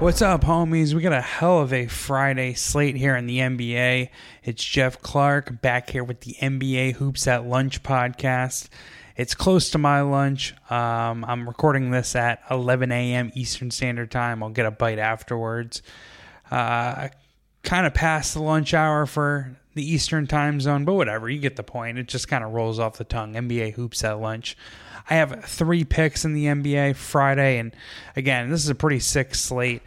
What's up, homies? We got a hell of a Friday slate here in the NBA. It's Geoff Clark back here with the NBA Hoops at Lunch podcast. It's close to my lunch. Um, I'm recording this at 11 a.m. Eastern Standard Time. I'll get a bite afterwards. Uh, kind of past the lunch hour for the Eastern time zone, but whatever. You get the point. It just kind of rolls off the tongue. NBA Hoops at Lunch. I have three picks in the NBA Friday, and again, this is a pretty sick slate.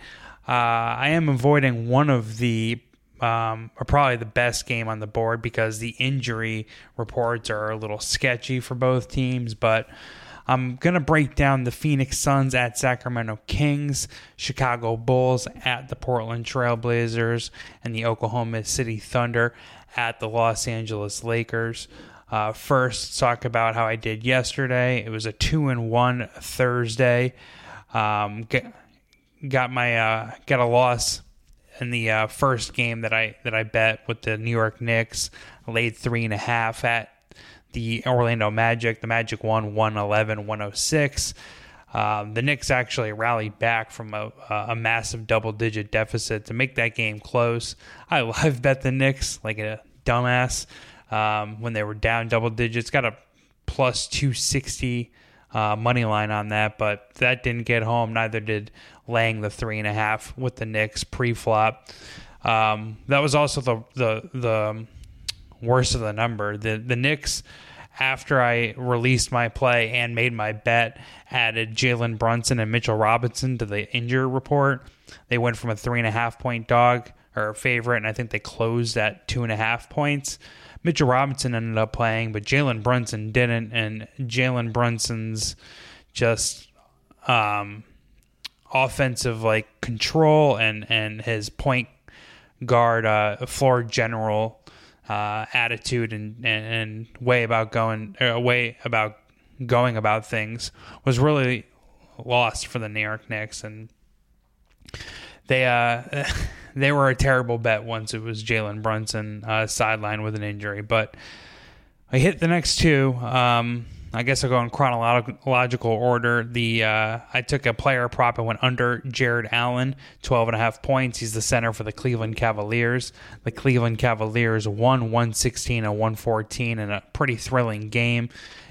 Uh, I am avoiding one of the, um, or probably the best game on the board because the injury reports are a little sketchy for both teams, but. I'm going to break down the Phoenix Suns at Sacramento Kings, Chicago Bulls at the Portland Trailblazers, and the Oklahoma City Thunder at the Los Angeles Lakers. Uh, first, talk about how I did yesterday. It was a two and one Thursday. Um, get, got my uh, got a loss in the uh, first game that I that I bet with the New York Knicks. laid three and a half at the Orlando Magic. The Magic won 111 106. Um, the Knicks actually rallied back from a, a massive double digit deficit to make that game close. I live bet the Knicks like a dumbass um, when they were down double digits. Got a plus 260 uh, money line on that, but that didn't get home. Neither did laying the three and a half with the Knicks pre flop. Um, that was also the the the worst of the number. The the Knicks after I released my play and made my bet, added Jalen Brunson and Mitchell Robinson to the injury report. They went from a three and a half point dog or favorite, and I think they closed at two and a half points. Mitchell Robinson ended up playing, but Jalen Brunson didn't, and Jalen Brunson's just um, offensive like control and and his point guard uh, floor general uh, attitude and, and, and way about going uh, way about going about things was really lost for the New York Knicks and they uh they were a terrible bet once it was Jalen Brunson uh, sideline with an injury. But I hit the next two. Um, I guess I'll go in chronological order. The uh, I took a player prop and went under Jarrett Allen, 12 and a half points. He's the center for the Cleveland Cavaliers. The Cleveland Cavaliers won 116 and 114 in a pretty thrilling game.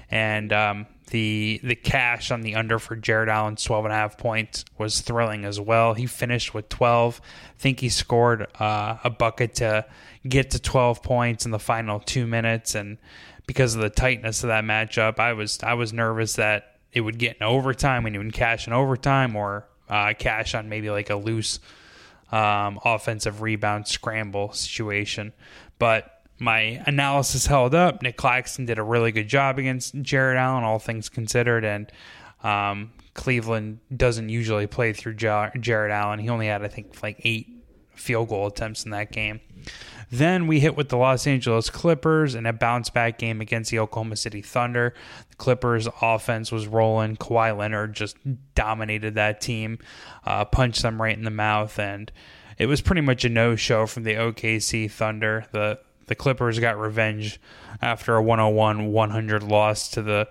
And um, the the cash on the under for Jarrett Allen's 12 and a half points was thrilling as well. He finished with 12. I think he scored uh, a bucket to get to 12 points in the final two minutes, and because of the tightness of that matchup, I was I was nervous that it would get in overtime and would cash in overtime or uh, cash on maybe like a loose um, offensive rebound scramble situation, but my analysis held up. Nic Claxton did a really good job against Jarrett Allen, all things considered, and um, Cleveland doesn't usually play through Jarrett Allen. He only had, I think, like eight field goal attempts in that game. Then we hit with the Los Angeles Clippers in a bounce back game against the Oklahoma City Thunder. The Clippers' offense was rolling. Kawhi Leonard just dominated that team, uh, punched them right in the mouth, and it was pretty much a no show from the OKC Thunder. The the Clippers got revenge after a 101 100 loss to the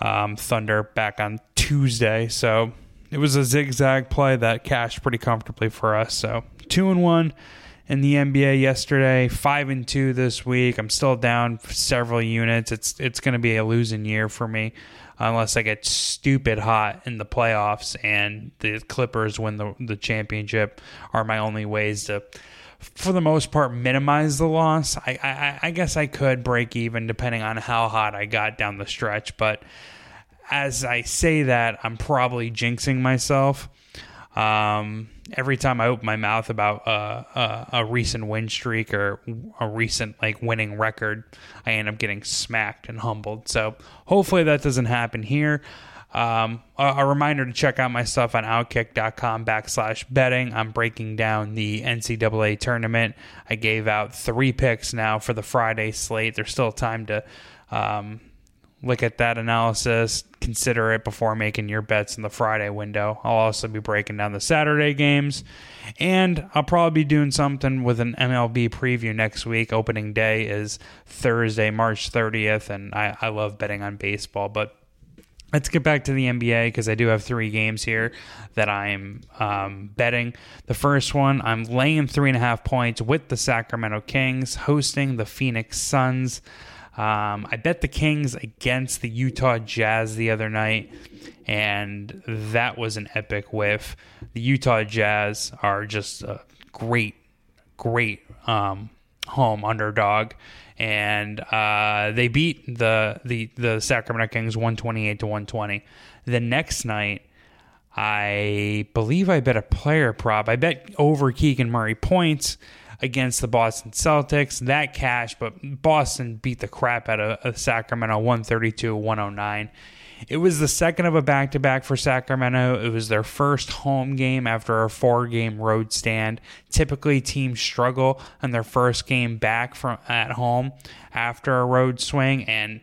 um, Thunder back on Tuesday. So it was a zigzag play that cashed pretty comfortably for us. So two and one in the NBA yesterday, five and two this week. I'm still down several units. It's it's going to be a losing year for me unless I get stupid hot in the playoffs and the Clippers win the the championship. Are my only ways to for the most part, minimize the loss. I, I, I guess I could break even depending on how hot I got down the stretch, but as I say that, I'm probably jinxing myself. Um, every time I open my mouth about uh, uh, a recent win streak or a recent like winning record, I end up getting smacked and humbled. So hopefully that doesn't happen here. Um, a, a, reminder to check out my stuff on outkick.com backslash betting. I'm breaking down the NCAA tournament. I gave out three picks now for the Friday slate. There's still time to um, look at that analysis, consider it before making your bets in the Friday window. I'll also be breaking down the Saturday games, and I'll probably be doing something with an MLB preview next week. Opening day is Thursday, March 30th, and I, I love betting on baseball, but Let's get back to the NBA because I do have three games here that I'm um, betting. The first one, I'm laying three and a half points with the Sacramento Kings hosting the Phoenix Suns. Um, I bet the Kings against the Utah Jazz the other night, and that was an epic whiff. The Utah Jazz are just a great, great um, home underdog, and uh, they beat the, the the Sacramento Kings one twenty eight to one twenty. The next night. I believe I bet a player prop. I bet over Keegan Murray points against the Boston Celtics. That cash, but Boston beat the crap out of, of Sacramento 132 109. It was the second of a back to back for Sacramento. It was their first home game after a four game road stand. Typically, teams struggle on their first game back from at home after a road swing, and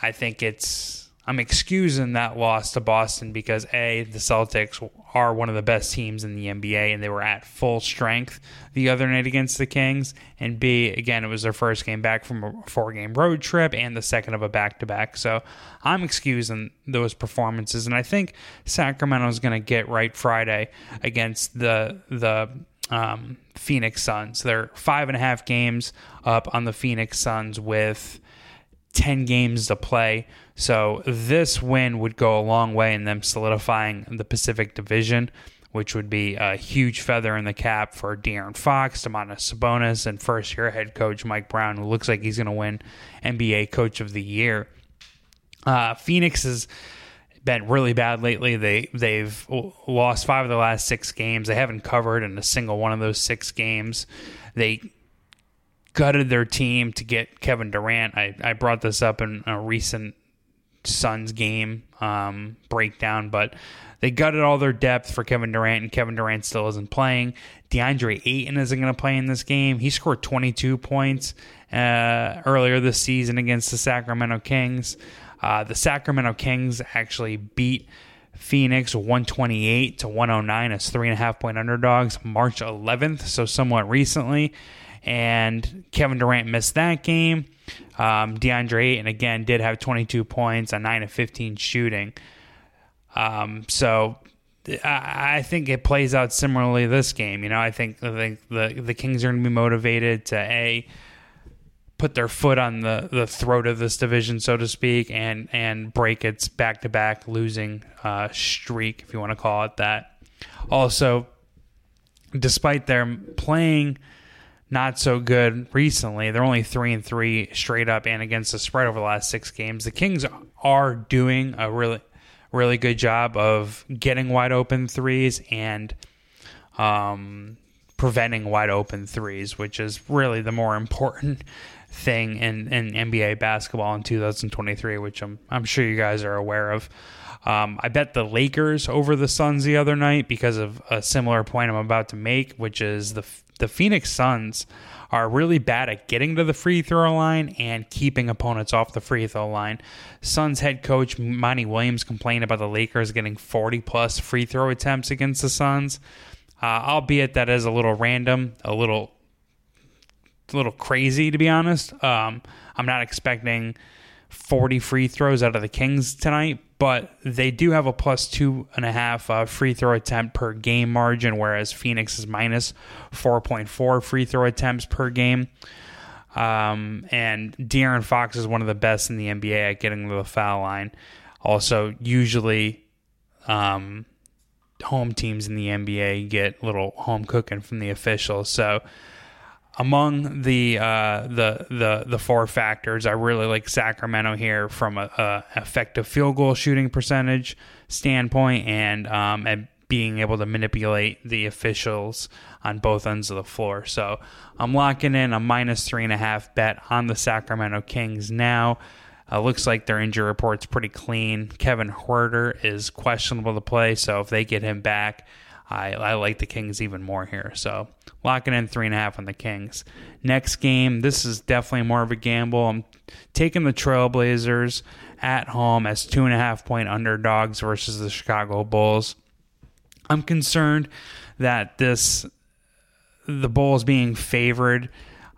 I think it's I'm excusing that loss to Boston because A, the Celtics are one of the best teams in the NBA and they were at full strength the other night against the Kings. And B, again, it was their first game back from a four game road trip and the second of a back to back. So I'm excusing those performances. And I think Sacramento is going to get right Friday against the, the, um, Phoenix Suns. They're five and a half games up on the Phoenix Suns with 10 games to play. So this win would go a long way in them solidifying the Pacific Division, which would be a huge feather in the cap for De'Aaron Fox, Domantas Sabonis, and first year head coach Mike Brown, who looks like he's going to win NBA Coach of the Year. Uh, Phoenix has been really bad lately. They they've lost five of the last six games. They haven't covered in a single one of those six games. They gutted their team to get Kevin Durant. I, I brought this up in a recent Suns game um, breakdown, but they gutted all their depth for Kevin Durant, and Kevin Durant still isn't playing. DeAndre Ayton isn't going to play in this game. He scored 22 points uh, earlier this season against the Sacramento Kings. Uh, the Sacramento Kings actually beat Phoenix 128 to 109 as three and a half point underdogs March 11th, so somewhat recently and Kevin Durant missed that game. Um, DeAndre Ayton again did have 22 points on 9 of 15 shooting. Um, so I, I think it plays out similarly this game. You know, I think I think the the Kings are going to be motivated to a put their foot on the, the throat of this division, so to speak, and and break its back to back losing uh, streak, if you want to call it that. Also, despite their playing not so good recently. They're only three and three straight up and against the spread over the last six games. The Kings are doing a really, really good job of getting wide open threes and um, preventing wide open threes, which is really the more important thing in, in NBA basketball in 2023, which I'm I'm sure you guys are aware of. Um, I bet the Lakers over the Suns the other night because of a similar point I'm about to make, which is the the Phoenix Suns are really bad at getting to the free throw line and keeping opponents off the free throw line. Suns head coach Monty Williams complained about the Lakers getting 40 plus free throw attempts against the Suns. Uh, albeit that is a little random, a little, a little crazy to be honest. Um, I'm not expecting 40 free throws out of the Kings tonight, but they do have a plus two and a half uh, free throw attempt per game margin, whereas Phoenix is minus 4.4 free throw attempts per game. Um, and De'Aaron Fox is one of the best in the NBA at getting to the foul line. Also, usually, um, home teams in the NBA get a little home cooking from the officials. So, among the uh, the the the four factors, I really like Sacramento here from a, a effective field goal shooting percentage standpoint, and um, being able to manipulate the officials on both ends of the floor. So I'm locking in a minus three and a half bet on the Sacramento Kings now. Uh, looks like their injury report's pretty clean. Kevin Huerter is questionable to play, so if they get him back, I, I like the Kings even more here. So locking in three and a half on the Kings. Next game, this is definitely more of a gamble. I'm taking the Trailblazers at home as two and a half point underdogs versus the Chicago Bulls. I'm concerned that this the Bulls being favored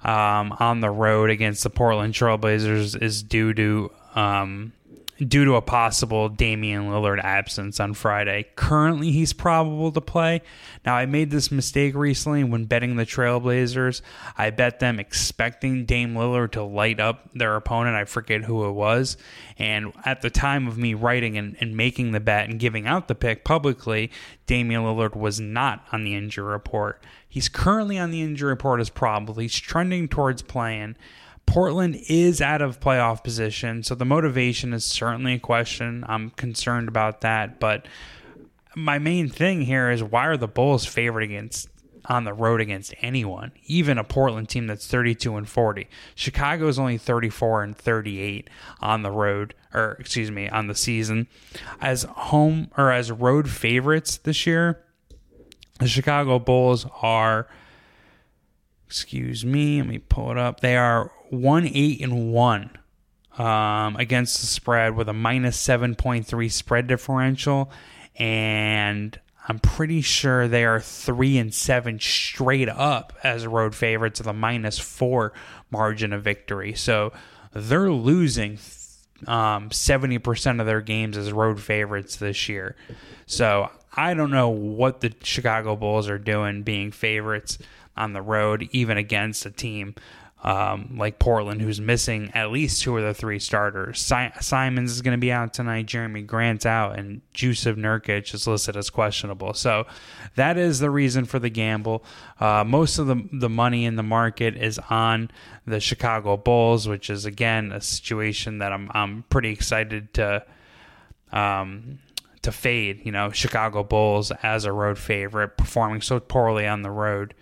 um, on the road against the Portland Trailblazers is due to um, due to a possible Damian Lillard absence on Friday. Currently, he's probable to play. Now, I made this mistake recently when betting the Trailblazers. I bet them expecting Dame Lillard to light up their opponent. I forget who it was. And at the time of me writing and, and making the bet and giving out the pick publicly, Damian Lillard was not on the injury report. He's currently on the injury report as probable. He's trending towards playing. Portland is out of playoff position, so the motivation is certainly a question. I'm concerned about that, but my main thing here is why are the Bulls favored against on the road against anyone, even a Portland team that's 32 and 40. Chicago is only 34 and 38 on the road, or excuse me, on the season. As home or as road favorites this year, the Chicago Bulls are excuse me, let me pull it up. They are one eight and one um, against the spread with a minus seven point three spread differential, and I'm pretty sure they are three and seven straight up as road favorites with a minus four margin of victory. So they're losing um, 70% of their games as road favorites this year. So I don't know what the Chicago Bulls are doing being favorites on the road, even against a team um, like Portland, who's missing at least two of the three starters. Si- Simons is going to be out tonight. Jerami Grant's out, and Jusuf Nurkic is listed as questionable. So that is the reason for the gamble. Uh, most of the the money in the market is on the Chicago Bulls, which is again a situation that I'm I'm pretty excited to. Um, to fade, you know, Chicago Bulls as a road favorite, performing so poorly on the road,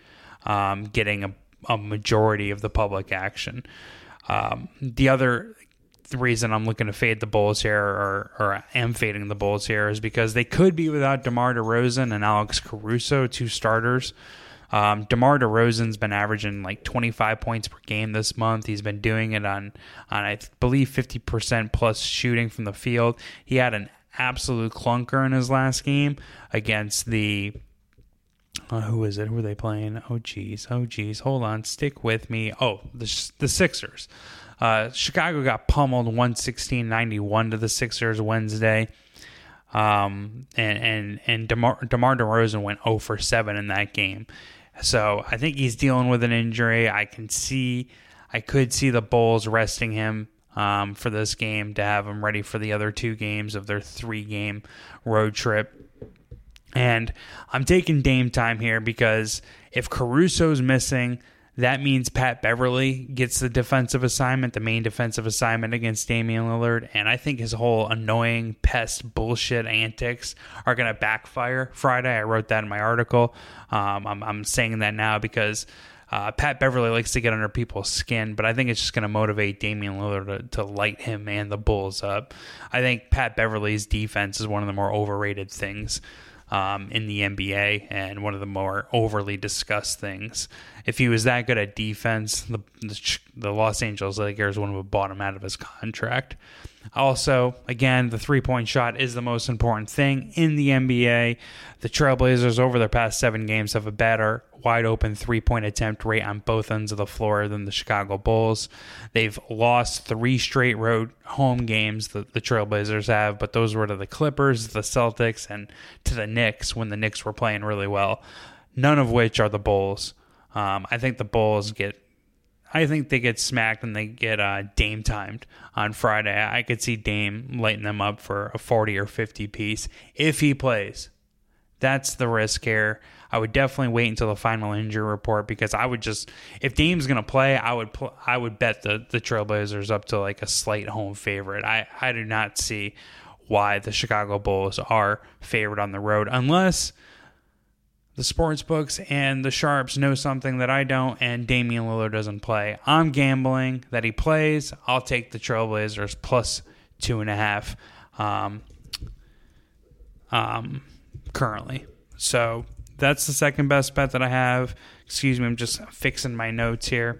um, getting a a majority of the public action. Um, the other reason I'm looking to fade the Bulls here, or, or am fading the Bulls here, is because they could be without DeMar DeRozan and Alex Caruso, two starters. Um, DeMar DeRozan's been averaging like 25 points per game this month. He's been doing it on, on I believe, 50% plus shooting from the field. He had an absolute clunker in his last game against the uh, who is it? Who are they playing? Oh, geez. Oh, geez. Hold on. Stick with me. Oh, the, the Sixers. Uh, Chicago got pummeled 116 91 to the Sixers Wednesday. Um, and and and DeMar, DeMar DeRozan went 0 for 7 in that game. So I think he's dealing with an injury. I can see, I could see the Bulls resting him um, for this game to have him ready for the other two games of their three game road trip. And I'm taking Dame time here because if Caruso's missing, that means Pat Beverley gets the defensive assignment, the main defensive assignment against Damian Lillard. And I think his whole annoying pest bullshit antics are going to backfire Friday. I wrote that in my article. Um, I'm, I'm, saying that now because uh, Pat Beverley likes to get under people's skin, but I think it's just going to motivate Damian Lillard to, to light him and the Bulls up. I think Pat Beverley's defense is one of the more overrated things um, in the NBA and one of the more overly discussed things. If he was that good at defense, the, the, Los Angeles Lakers wouldn't have bought him out of his contract. Also, again, the three point shot is the most important thing in the NBA. The Trailblazers, over their past seven games, have a better wide open three point attempt rate on both ends of the floor than the Chicago Bulls. They've lost three straight road home games, the, the Trailblazers have, but those were to the Clippers, the Celtics, and to the Knicks when the Knicks were playing really well, none of which are the Bulls. Um, I think the Bulls get I think they get smacked and they get uh, Dame timed on Friday. I could see Dame lighting them up for a 40 or 50 piece if he plays. That's the risk here. I would definitely wait until the final injury report because I would just if Dame's gonna play, I would pl- I would bet the the Trailblazers up to like a slight home favorite. I I do not see why the Chicago Bulls are favored on the road, unless the sports books and the sharps know something that I don't, and Damian Lillard doesn't play. I'm gambling that he plays. I'll take the Trailblazers plus two and a half um, um, currently. So that's the second best bet that I have. Excuse me, I'm just fixing my notes here.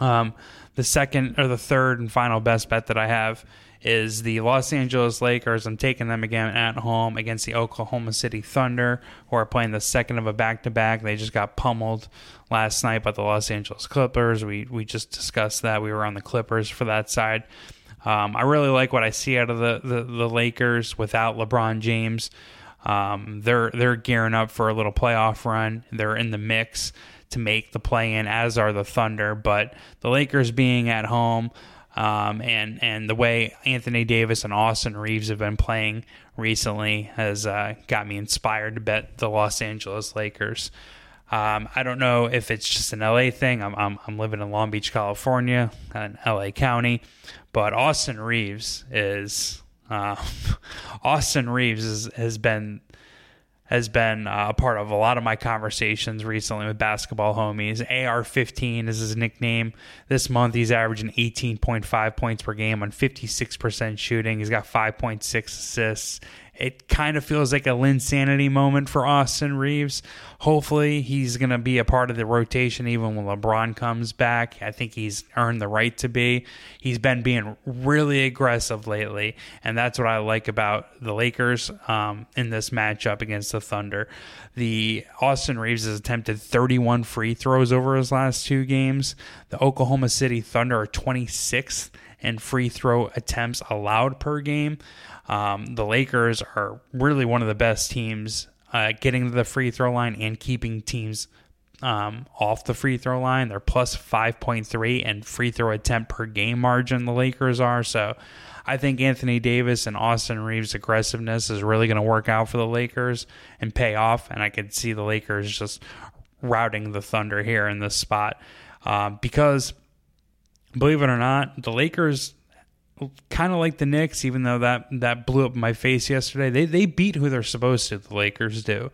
Um, the second or the third and final best bet that I have is the Los Angeles Lakers. I'm taking them again at home against the Oklahoma City Thunder, who are playing the second of a back to back. They just got pummeled last night by the Los Angeles Clippers. We we just discussed that. We were on the Clippers for that side. Um, I really like what I see out of the, the, the Lakers without LeBron James. Um, they're they're gearing up for a little playoff run. They're in the mix to make the play in, as are the Thunder. But the Lakers being at home, um, and and the way Anthony Davis and Austin Reaves have been playing recently has uh, got me inspired to bet the Los Angeles Lakers. Um, I don't know if it's just an LA thing. I'm, I'm, I'm living in Long Beach, California, in LA County, but Austin Reaves is uh, Austin Reaves is, has been has been uh, a part of a lot of my conversations recently with basketball homies. AR15 is his nickname. This month, he's averaging 18.5 points per game on 56% shooting. He's got 5.6 assists it kind of feels like a Linsanity moment for Austin Reaves. Hopefully, he's going to be a part of the rotation even when LeBron comes back. I think he's earned the right to be. He's been being really aggressive lately, and that's what I like about the Lakers um, in this matchup against the Thunder. The Austin Reaves has attempted 31 free throws over his last two games. The Oklahoma City Thunder are 26th in free throw attempts allowed per game. Um, the Lakers are really one of the best teams uh, getting to the free throw line and keeping teams um, off the free throw line. They're plus 5.3 and free throw attempt per game margin, the Lakers are. So I think Anthony Davis and Austin Reaves' aggressiveness is really going to work out for the Lakers and pay off. And I could see the Lakers just routing the Thunder here in this spot uh, because, believe it or not, the Lakers kind of like the Knicks, even though that that blew up my face yesterday. They they beat who they're supposed to. The Lakers do.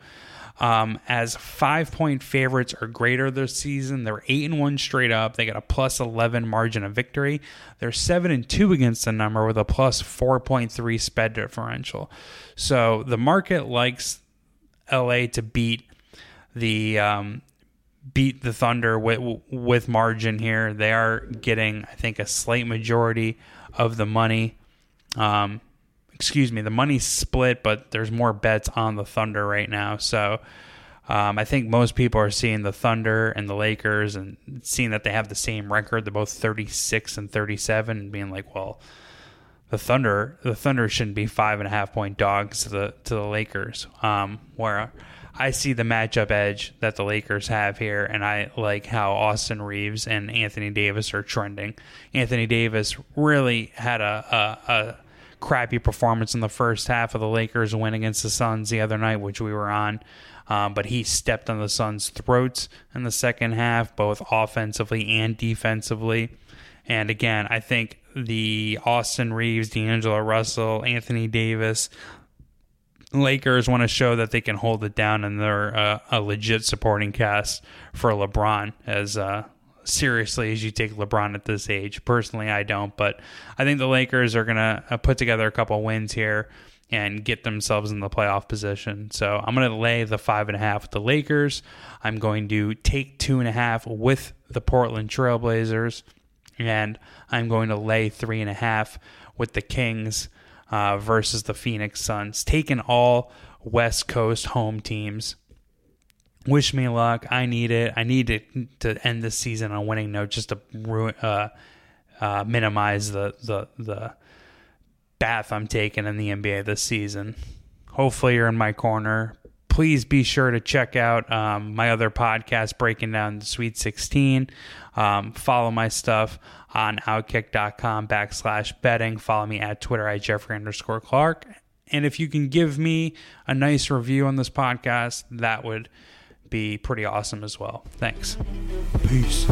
Um, as five point favorites or greater this season, they're eight and one straight up. They got a plus eleven margin of victory. They're seven and two against the number with a plus four point three spread differential. So the market likes LA to beat the um, beat the Thunder with with margin here. They are getting, I think, a slight majority of the money. Um, excuse me, the money's split, but there's more bets on the Thunder right now. So um, I think most people are seeing the Thunder and the Lakers and seeing that they have the same record. They're both 36 and 37, and being like, well, the Thunder, the Thunder shouldn't be five and a half point dogs to the to the Lakers. Um, where I see the matchup edge that the Lakers have here, and I like how Austin Reaves and Anthony Davis are trending. Anthony Davis really had a, a, a crappy performance in the first half of the Lakers win against the Suns the other night, which we were on. Um, but he stepped on the Suns' throats in the second half, both offensively and defensively. And again, I think the Austin Reaves, D'Angelo Russell, Anthony Davis, Lakers want to show that they can hold it down and they're uh, a legit supporting cast for LeBron as uh, seriously as you take LeBron at this age. Personally, I don't, but I think the Lakers are going to uh, put together a couple wins here and get themselves in the playoff position. So I'm going to lay the five and a half with the Lakers. I'm going to take two and a half with the Portland Trailblazers, and I'm going to lay three and a half with the Kings uh, versus the Phoenix Suns. Taking all West Coast home teams. Wish me luck. I need it. I need to, to end this season on a winning note just to ruin, uh, uh, minimize the, the, the bath I'm taking in the NBA this season. Hopefully, you're in my corner. Please be sure to check out um, my other podcast, Breaking Down the Sweet 16. Um, follow my stuff on outkick.com backslash betting. Follow me at Twitter at Jeffrey underscore Clark. And if you can give me a nice review on this podcast, that would be pretty awesome as well. Thanks. Peace.